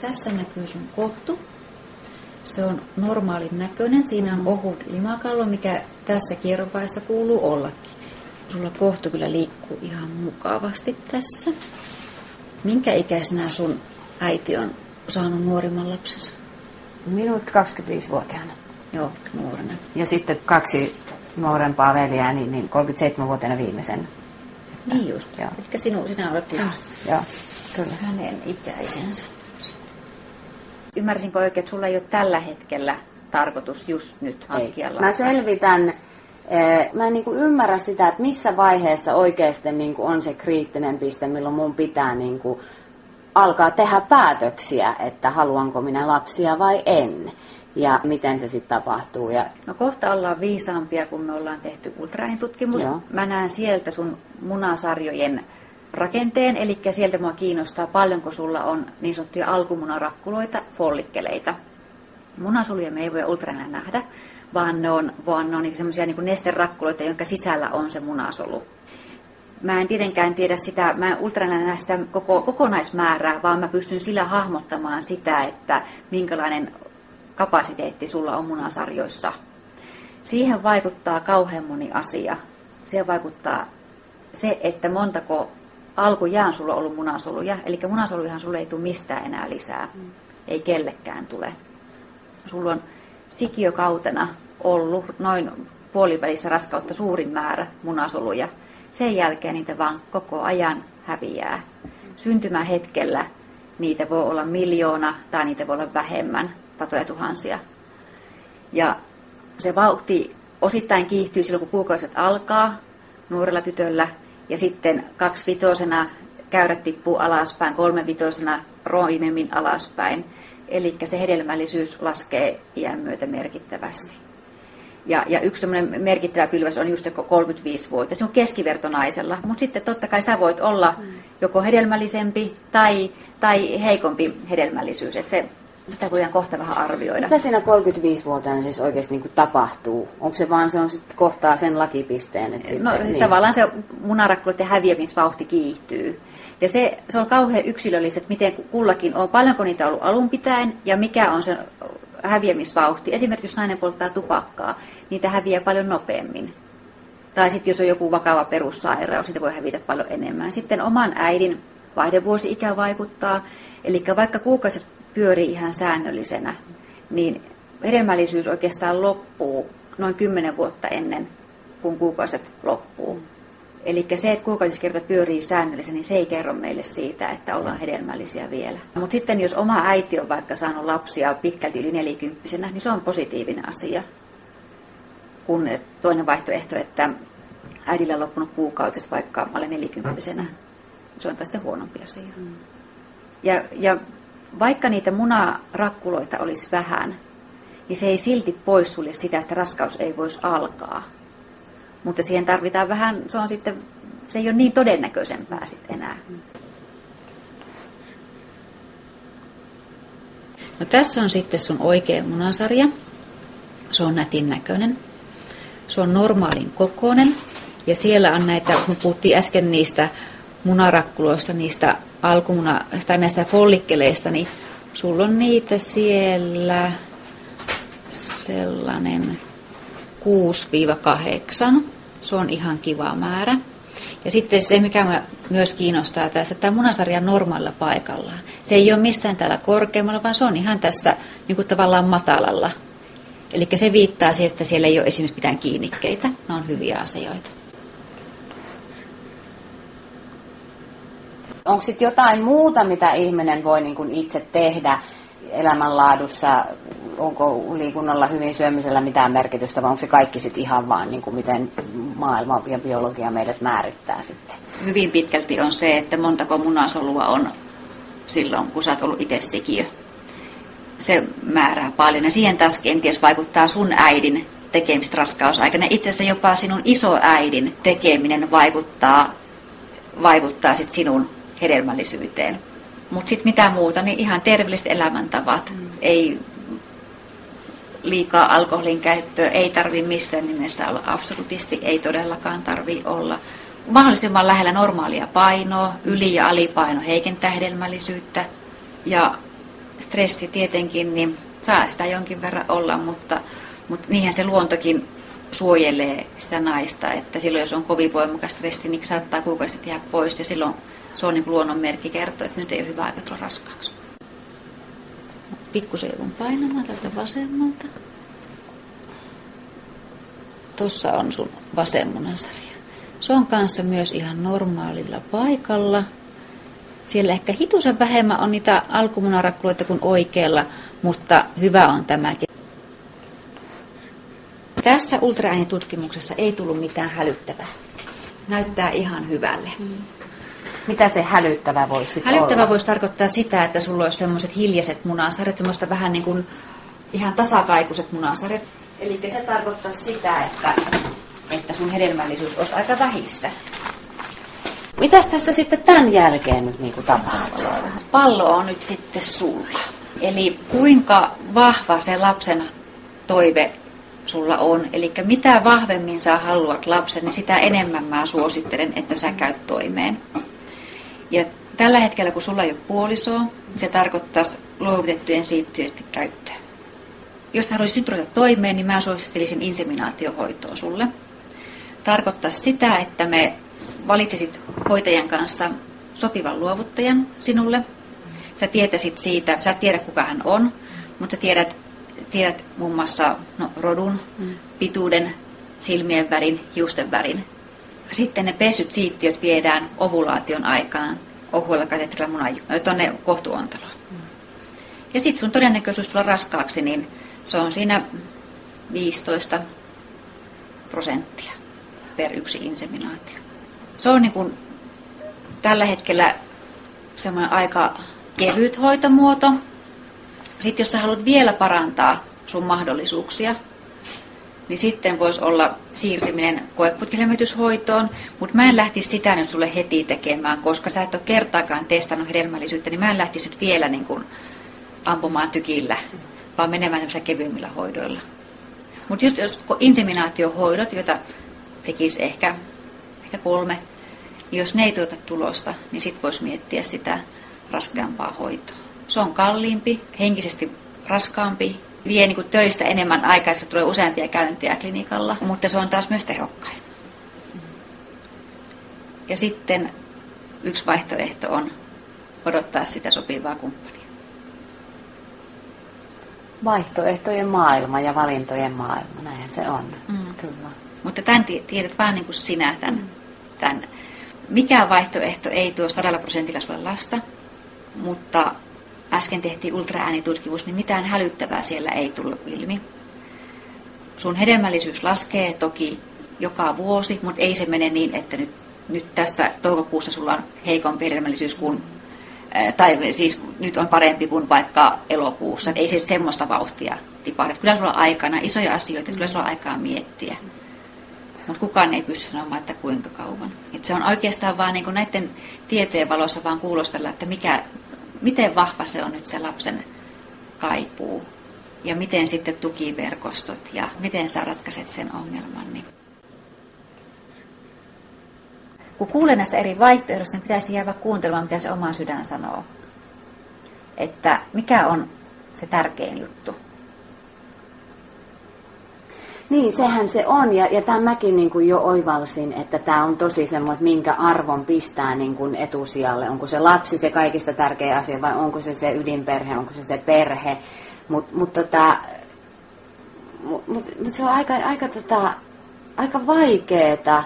Tässä näkyy sun kohtu. Se on normaalin näköinen. Siinä on ohut limakalvo, mikä tässä kierrovaiheessa kuuluu ollakin. Sulla kohtu kyllä liikkuu ihan mukavasti tässä. Minkä ikäisenä sun äiti on saanut nuorimman lapsensa? Minut 25-vuotiaana. Joo, nuorena. Ja sitten kaksi nuorempaa veljääni, niin 37-vuotiaana viimeisen. Niin just. Joo. Eli sinu, sinä olet just Joo, kyllä. hänen ikäisensä. Ymmärsinkö oikein, että sulla ei ole tällä hetkellä tarkoitus just nyt hankkia lasta? Mä selvitän, eh, mä en niinku ymmärrä sitä, että missä vaiheessa oikeasti niinku on se kriittinen piste, milloin mun pitää niinku alkaa tehdä päätöksiä, että haluanko minä lapsia vai en. Ja miten se sitten tapahtuu. Ja No kohta ollaan viisaampia, kun me ollaan tehty ultraäänitutkimus. Joo. Mä näen sieltä sun munasarjojen rakenteen, eli sieltä mua kiinnostaa paljonko sulla on niin sanottuja alkumunarakkuloita, follikkeleita. Munasoluja me ei voi ultraäänillä nähdä, vaan ne on, vaan ne on semmoisia niin nesterakkuloita, jonka sisällä on se munasolu. Mä en tietenkään tiedä sitä, mä en näe sitä koko, kokonaismäärää, vaan mä pystyn sillä hahmottamaan sitä, että minkälainen kapasiteetti sulla on munasarjoissa. Siihen vaikuttaa kauhean moni asia. Siihen vaikuttaa se, että montako alkujaan sulla on ollut munasoluja. Eli munasolujahan sulle ei tule mistään enää lisää. Ei kellekään tule. Sulla on sikiökautena ollut noin puolivälistä raskautta suurin määrä munasoluja. Sen jälkeen niitä vaan koko ajan häviää. Syntymähetkellä niitä voi olla miljoona tai niitä voi olla vähemmän, satoja tuhansia. Ja se vauhti osittain kiihtyy silloin, kun kuukauset alkaa nuorella tytöllä, ja sitten kaksivitosena käyrät tippuu alaspäin, kolmevitosena roimemmin alaspäin. Eli se hedelmällisyys laskee iän myötä merkittävästi. Ja, ja yksi semmoinen merkittävä pylväs on just se 35-vuotias. Se on keskivertonaisella, mutta sitten totta kai sä voit olla joko hedelmällisempi tai, tai heikompi hedelmällisyys. Et se, sitä voidaan kohta vähän arvioida. mitä siinä 35-vuotiaana siis oikeasti niinku tapahtuu? Onko se vaan se on sit kohtaa sen lakipisteen? Että No sitten- siis tavallaan se munarakkuloiden häviämisvauhti kiihtyy. Ja se, se on kauhean yksilölliset, miten kullakin on, paljonko niitä on ollut alun pitäen ja mikä on se häviämisvauhti. Esimerkiksi jos nainen polttaa tupakkaa, niitä häviää paljon nopeammin. Tai sitten jos on joku vakava perussairaus, niitä voi hävitä paljon enemmän. Sitten oman äidin vaihdevuosi-ikä vaikuttaa. Eli vaikka kuukausit pyörii ihan säännöllisenä, niin hedelmällisyys oikeastaan loppuu noin 10 vuotta ennen kuin kuukauset loppuu. Eli se, että kuukausiskierto pyörii säännöllisesti, niin se ei kerro meille siitä, että ollaan hedelmällisiä vielä. Mutta sitten jos oma äiti on vaikka saanut lapsia pitkälti yli nelikymppisenä, niin se on positiivinen asia. Kun toinen vaihtoehto, että äidillä on loppunut kuukautis vaikka alle nelikymppisenä, se on tästä huonompi asia. Ja, ja vaikka niitä munarakkuloita olisi vähän, niin se ei silti poissulje sitä, että raskaus ei voisi alkaa. Mutta siihen tarvitaan vähän, se on sitten, se ei ole niin todennäköisempää sitten enää. No tässä on sitten sun oikea munasarja. Se on nätin näköinen. Se on normaalin kokoinen. Ja siellä on näitä, kun puhuttiin äsken niistä munarakkuloista, niistä alkumuna, tai näistä follikkeleista, niin sulla on niitä siellä sellainen 6-8. Se on ihan kiva määrä. Ja sitten se, mikä myös kiinnostaa tässä, että tämä munasarja on normaalilla paikallaan. Se ei ole missään täällä korkeammalla, vaan se on ihan tässä niin kuin tavallaan matalalla. Eli se viittaa siihen, että siellä ei ole esimerkiksi mitään kiinnikkeitä. Ne on hyviä asioita. Onko sitten jotain muuta, mitä ihminen voi niin kuin itse tehdä elämänlaadussa? Onko liikunnalla hyvin syömisellä mitään merkitystä vai onko se kaikki sitten ihan vaan niin kuin miten maailma ja biologia meidät määrittää sitten? Hyvin pitkälti on se, että montako munasolua on silloin, kun sä oot ollut itse sikiö. Se määrää paljon. Ja siihen taas kenties vaikuttaa sun äidin tekemistä raskausaikana. Itse asiassa jopa sinun isoäidin tekeminen vaikuttaa, vaikuttaa sit sinun hedelmällisyyteen. Mutta sitten mitä muuta, niin ihan terveelliset elämäntavat. Mm. Ei liikaa alkoholin käyttöä, ei tarvi missään nimessä olla absolutisti, ei todellakaan tarvi olla. Mahdollisimman lähellä normaalia painoa, yli- ja alipaino heikentää hedelmällisyyttä. Ja stressi tietenkin, niin saa sitä jonkin verran olla, mutta, mutta niinhän se luontokin suojelee sitä naista, että silloin jos on kovin voimakas stressi, niin saattaa kuukausi jäädä pois ja silloin se on niin luonnon merkki kertoo, että nyt ei ole hyvä aika tulla raskaaksi. Pikkusen joudun painamaan tältä vasemmalta. Tuossa on sun vasemmunasarja. Se on kanssa myös ihan normaalilla paikalla. Siellä ehkä hitusen vähemmän on niitä alkumunarakkuloita kuin oikealla, mutta hyvä on tämäkin. Tässä ultraäänitutkimuksessa ei tullut mitään hälyttävää. Näyttää ihan hyvälle. Mm. Mitä se hälyttävä voisi Hälyttävä olla? voisi tarkoittaa sitä, että sulla olisi semmoiset hiljaiset munasarjat, semmoista vähän niin kuin ihan tasakaikuiset munasarjat. Eli se tarkoittaa sitä, että, että sun hedelmällisyys olisi aika vähissä. Mitäs tässä sitten tämän jälkeen nyt niin kuin tapahtuu? Pallo on nyt sitten sulla. Eli kuinka vahva se lapsen toive sulla on. Eli mitä vahvemmin sä haluat lapsen, niin sitä enemmän mä suosittelen, että sä käyt toimeen. Ja tällä hetkellä, kun sulla ei ole puolisoa, se tarkoittaa luovutettujen siittiöiden käyttöä. Jos haluaisit nyt ruveta toimeen, niin mä suosittelisin inseminaatiohoitoa sulle. Tarkoittaa sitä, että me valitsisit hoitajan kanssa sopivan luovuttajan sinulle. Sä tietäisit siitä, sä et tiedä kuka hän on, mutta sä tiedät, tiedät muun muassa no, rodun, mm. pituuden, silmien värin, hiusten värin. Sitten ne pesyt siittiöt viedään ovulaation aikaan ohuella katetrilla munan tuonne kohtuontaloon. Mm. Ja sitten sun todennäköisyys tulla raskaaksi, niin se on siinä 15 prosenttia per yksi inseminaatio. Se on niin kuin tällä hetkellä semmoinen aika kevyt hoitomuoto. Sitten jos sä haluat vielä parantaa sun mahdollisuuksia, niin sitten voisi olla siirtyminen koeputkilämmityshoitoon, mutta mä en lähtisi sitä nyt sulle heti tekemään, koska sä et ole kertaakaan testannut hedelmällisyyttä, niin mä en lähtisi nyt vielä niin kuin ampumaan tykillä, vaan menemään kevyimmillä hoidoilla. Mutta just jos inseminaatiohoidot, joita tekisi ehkä, ehkä kolme, niin jos ne ei tuota tulosta, niin sitten voisi miettiä sitä raskaampaa hoitoa. Se on kalliimpi, henkisesti raskaampi, vie niin kuin töistä enemmän aikaa, että tulee useampia käyntejä klinikalla, mutta se on taas myös tehokkain. Ja sitten yksi vaihtoehto on odottaa sitä sopivaa kumppania. Vaihtoehtojen maailma ja valintojen maailma, näin se on. Mm. Kyllä. Mutta tämän tiedät vaan niin kuin sinä, tämän, tämän. Mikään vaihtoehto ei tuo 100 prosentilla sulle lasta, mutta äsken tehtiin ultraäänitutkimus, niin mitään hälyttävää siellä ei tullut ilmi. Sun hedelmällisyys laskee toki joka vuosi, mutta ei se mene niin, että nyt, nyt tässä toukokuussa sulla on heikompi hedelmällisyys kuin, tai siis nyt on parempi kuin vaikka elokuussa. Ei se semmoista vauhtia tipahda. Kyllä sulla on aikana isoja asioita, kyllä sulla on aikaa miettiä. Mutta kukaan ei pysty sanomaan, että kuinka kauan. Et se on oikeastaan vaan niin näiden tietojen valossa vaan kuulostella, että mikä, miten vahva se on nyt se lapsen kaipuu ja miten sitten tukiverkostot ja miten sä ratkaiset sen ongelman. Niin. Kun kuulee näistä eri vaihtoehdoista, niin pitäisi jäädä kuuntelemaan, mitä se oma sydän sanoo. Että mikä on se tärkein juttu. Niin, sehän se on. Ja, ja tämän mäkin niin kuin jo oivalsin, että tämä on tosi semmoinen, että minkä arvon pistää niin kuin etusijalle. Onko se lapsi se kaikista tärkein asia vai onko se se ydinperhe, onko se se perhe. Mutta mut tota, mut, mut, mut se on aika, aika, tota, aika vaikeeta.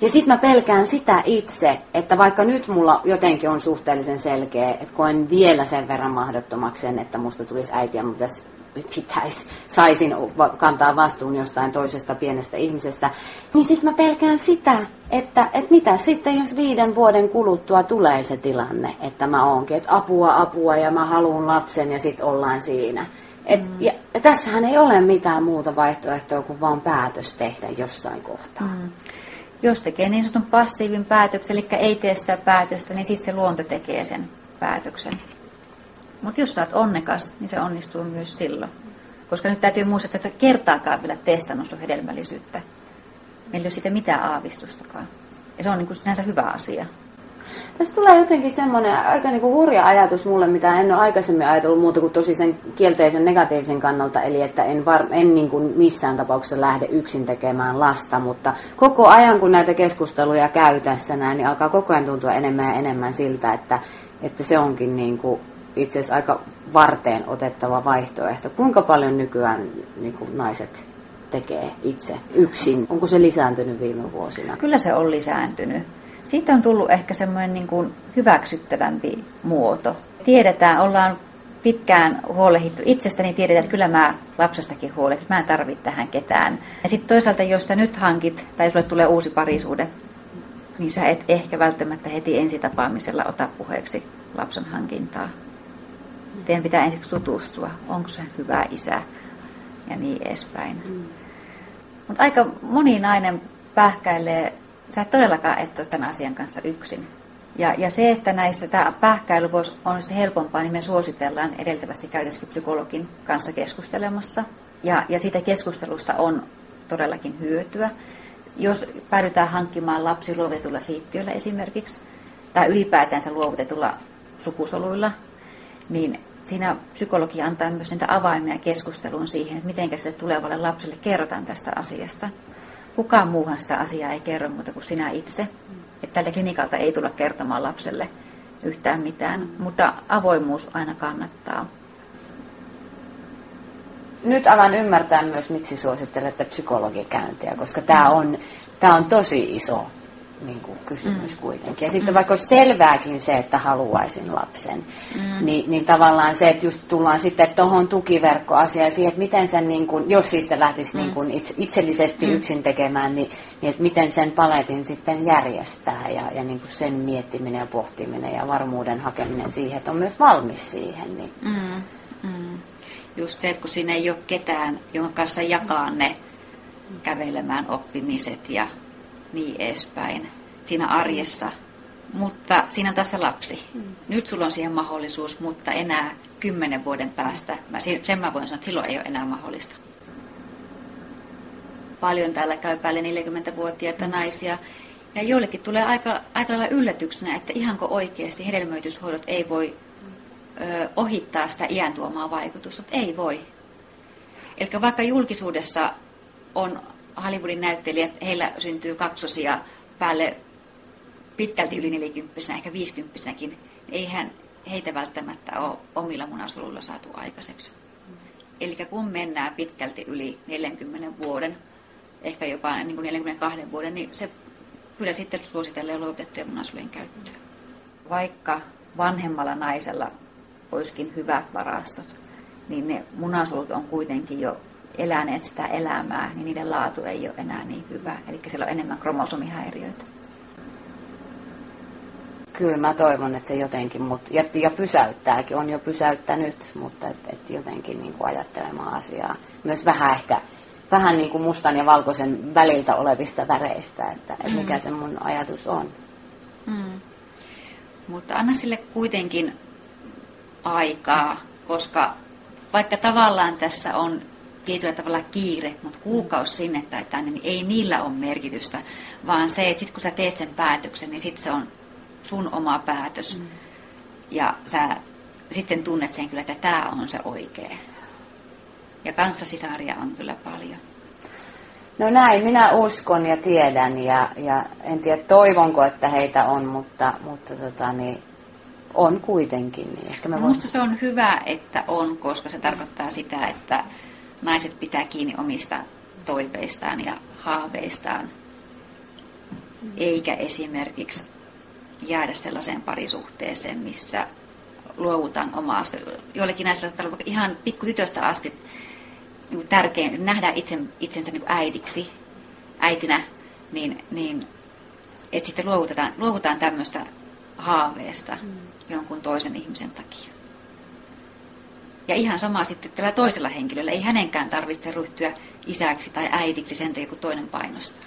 Ja sitten mä pelkään sitä itse, että vaikka nyt mulla jotenkin on suhteellisen selkeä, että koen vielä sen verran mahdottomaksi sen, että musta tulisi äiti ja pitäisi pitäisi, saisin kantaa vastuun jostain toisesta pienestä ihmisestä, niin sitten mä pelkään sitä, että, että mitä sitten, jos viiden vuoden kuluttua tulee se tilanne, että mä oonkin, että apua, apua ja mä haluan lapsen ja sitten ollaan siinä. Et, mm. ja, ja tässähän ei ole mitään muuta vaihtoehtoa kuin vaan päätös tehdä jossain kohtaa. Mm. Jos tekee niin sanotun passiivin päätöksen, eli ei tee sitä päätöstä, niin sitten se luonto tekee sen päätöksen. Mutta jos sä oot onnekas, niin se onnistuu myös silloin. Koska nyt täytyy muistaa, että kertaakaan vielä testannut sun hedelmällisyyttä. Meillä ei ole siitä mitään aavistustakaan. Ja se on niin kuin sinänsä hyvä asia. Tästä tulee jotenkin semmoinen aika niinku hurja ajatus mulle, mitä en ole aikaisemmin ajatellut muuta kuin tosi sen kielteisen negatiivisen kannalta, eli että en, var, en niinku missään tapauksessa lähde yksin tekemään lasta, mutta koko ajan kun näitä keskusteluja käy tässä näin, niin alkaa koko ajan tuntua enemmän ja enemmän siltä, että, että se onkin niinku itse asiassa aika varteen otettava vaihtoehto. Kuinka paljon nykyään niinku naiset tekee itse yksin? Onko se lisääntynyt viime vuosina? Kyllä se on lisääntynyt siitä on tullut ehkä semmoinen niin kuin hyväksyttävämpi muoto. Tiedetään, ollaan pitkään huolehdittu itsestäni, tiedetään, että kyllä mä lapsestakin huolehdin, mä en tarvitse tähän ketään. Ja sitten toisaalta, jos sä nyt hankit tai sulle tulee uusi parisuude, niin sä et ehkä välttämättä heti ensitapaamisella ota puheeksi lapsen hankintaa. Teidän pitää ensiksi tutustua, onko se hyvä isä ja niin edespäin. Mm. Mutta aika moni nainen pähkäilee sä et todellakaan et ole tämän asian kanssa yksin. Ja, ja se, että näissä tämä pähkäily voisi olla helpompaa, niin me suositellaan edeltävästi käytäisiin psykologin kanssa keskustelemassa. Ja, ja siitä keskustelusta on todellakin hyötyä. Jos päädytään hankkimaan lapsi luovutetulla siittiöllä esimerkiksi, tai ylipäätänsä luovutetulla sukusoluilla, niin siinä psykologi antaa myös niitä avaimia keskusteluun siihen, että miten sille tulevalle lapselle kerrotaan tästä asiasta kukaan muuhan sitä asiaa ei kerro muuta kuin sinä itse. Että tältä klinikalta ei tulla kertomaan lapselle yhtään mitään, mutta avoimuus aina kannattaa. Nyt alan ymmärtää myös, miksi suosittelette psykologikäyntiä, koska tämä on, tämä on tosi iso niin kuin kysymys mm. kuitenkin. Ja sitten mm. vaikka olisi selvääkin se, että haluaisin lapsen, mm. niin, niin tavallaan se, että just tullaan sitten tuohon tukiverkkoasiaan siihen, että miten sen, niin kuin, jos siis lähtisi mm. niin kuin itse, itsellisesti mm. yksin tekemään, niin, niin että miten sen paletin sitten järjestää ja, ja niin kuin sen miettiminen ja pohtiminen ja varmuuden hakeminen siihen, että on myös valmis siihen. Niin. Mm. Mm. Just se, että kun siinä ei ole ketään, jonka kanssa jakaa ne kävelemään oppimiset ja niin edespäin siinä arjessa. Mutta siinä on tässä lapsi. Mm. Nyt sulla on siihen mahdollisuus, mutta enää kymmenen vuoden päästä, mä, sen mä voin sanoa, että silloin ei ole enää mahdollista. Paljon täällä käy päälle 40-vuotiaita mm. naisia, ja joillekin tulee aika, aika lailla yllätyksenä, että ihanko oikeasti hedelmöityshoidot ei voi ö, ohittaa sitä iän tuomaa vaikutusta, ei voi. Eli vaikka julkisuudessa on Hollywoodin näyttelijät, heillä syntyy kaksosia päälle pitkälti yli 40 ehkä 50 eihän heitä välttämättä ole omilla munasoluilla saatu aikaiseksi. Eli kun mennään pitkälti yli 40 vuoden, ehkä jopa niin kuin 42 vuoden, niin se kyllä sitten suositellaan luovutettujen munasolujen käyttöä. Vaikka vanhemmalla naisella olisikin hyvät varastot, niin ne munasolut on kuitenkin jo eläneet sitä elämää, niin niiden laatu ei ole enää niin hyvä. Eli siellä on enemmän kromosomihäiriöitä. Kyllä mä toivon, että se jotenkin, mut, ja, ja pysäyttääkin, on jo pysäyttänyt, mutta et, et jotenkin niin kuin ajattelemaan asiaa. Myös vähän ehkä, vähän niin kuin mustan ja valkoisen väliltä olevista väreistä, että, että mikä mm. se mun ajatus on. Mm. Mutta anna sille kuitenkin aikaa, koska vaikka tavallaan tässä on tietyllä tavalla kiire, mutta kuukausi sinne tai tänne, niin ei niillä ole merkitystä, vaan se, että sitten kun sä teet sen päätöksen, niin sitten se on sun oma päätös. Mm. Ja sä sitten tunnet sen kyllä, että tämä on se oikea. Ja kanssasisaria on kyllä paljon. No näin, minä uskon ja tiedän ja, ja en tiedä toivonko, että heitä on, mutta, mutta tota, niin, on kuitenkin. Niin ehkä mä no, voin... Minusta se on hyvä, että on, koska se tarkoittaa sitä, että naiset pitää kiinni omista toiveistaan ja haaveistaan, eikä esimerkiksi jäädä sellaiseen parisuhteeseen, missä luovutaan omasta. Joillekin naisille on ihan pikkutytöstä asti niin tärkein nähdä itsen, itsensä niin äidiksi, äitinä, niin, niin että sitten luovutaan, luovutaan tämmöistä haaveesta mm. jonkun toisen ihmisen takia. Ja ihan sama sitten tällä toisella henkilöllä. Ei hänenkään tarvitse ryhtyä isäksi tai äidiksi sen takia, kun toinen painostaa.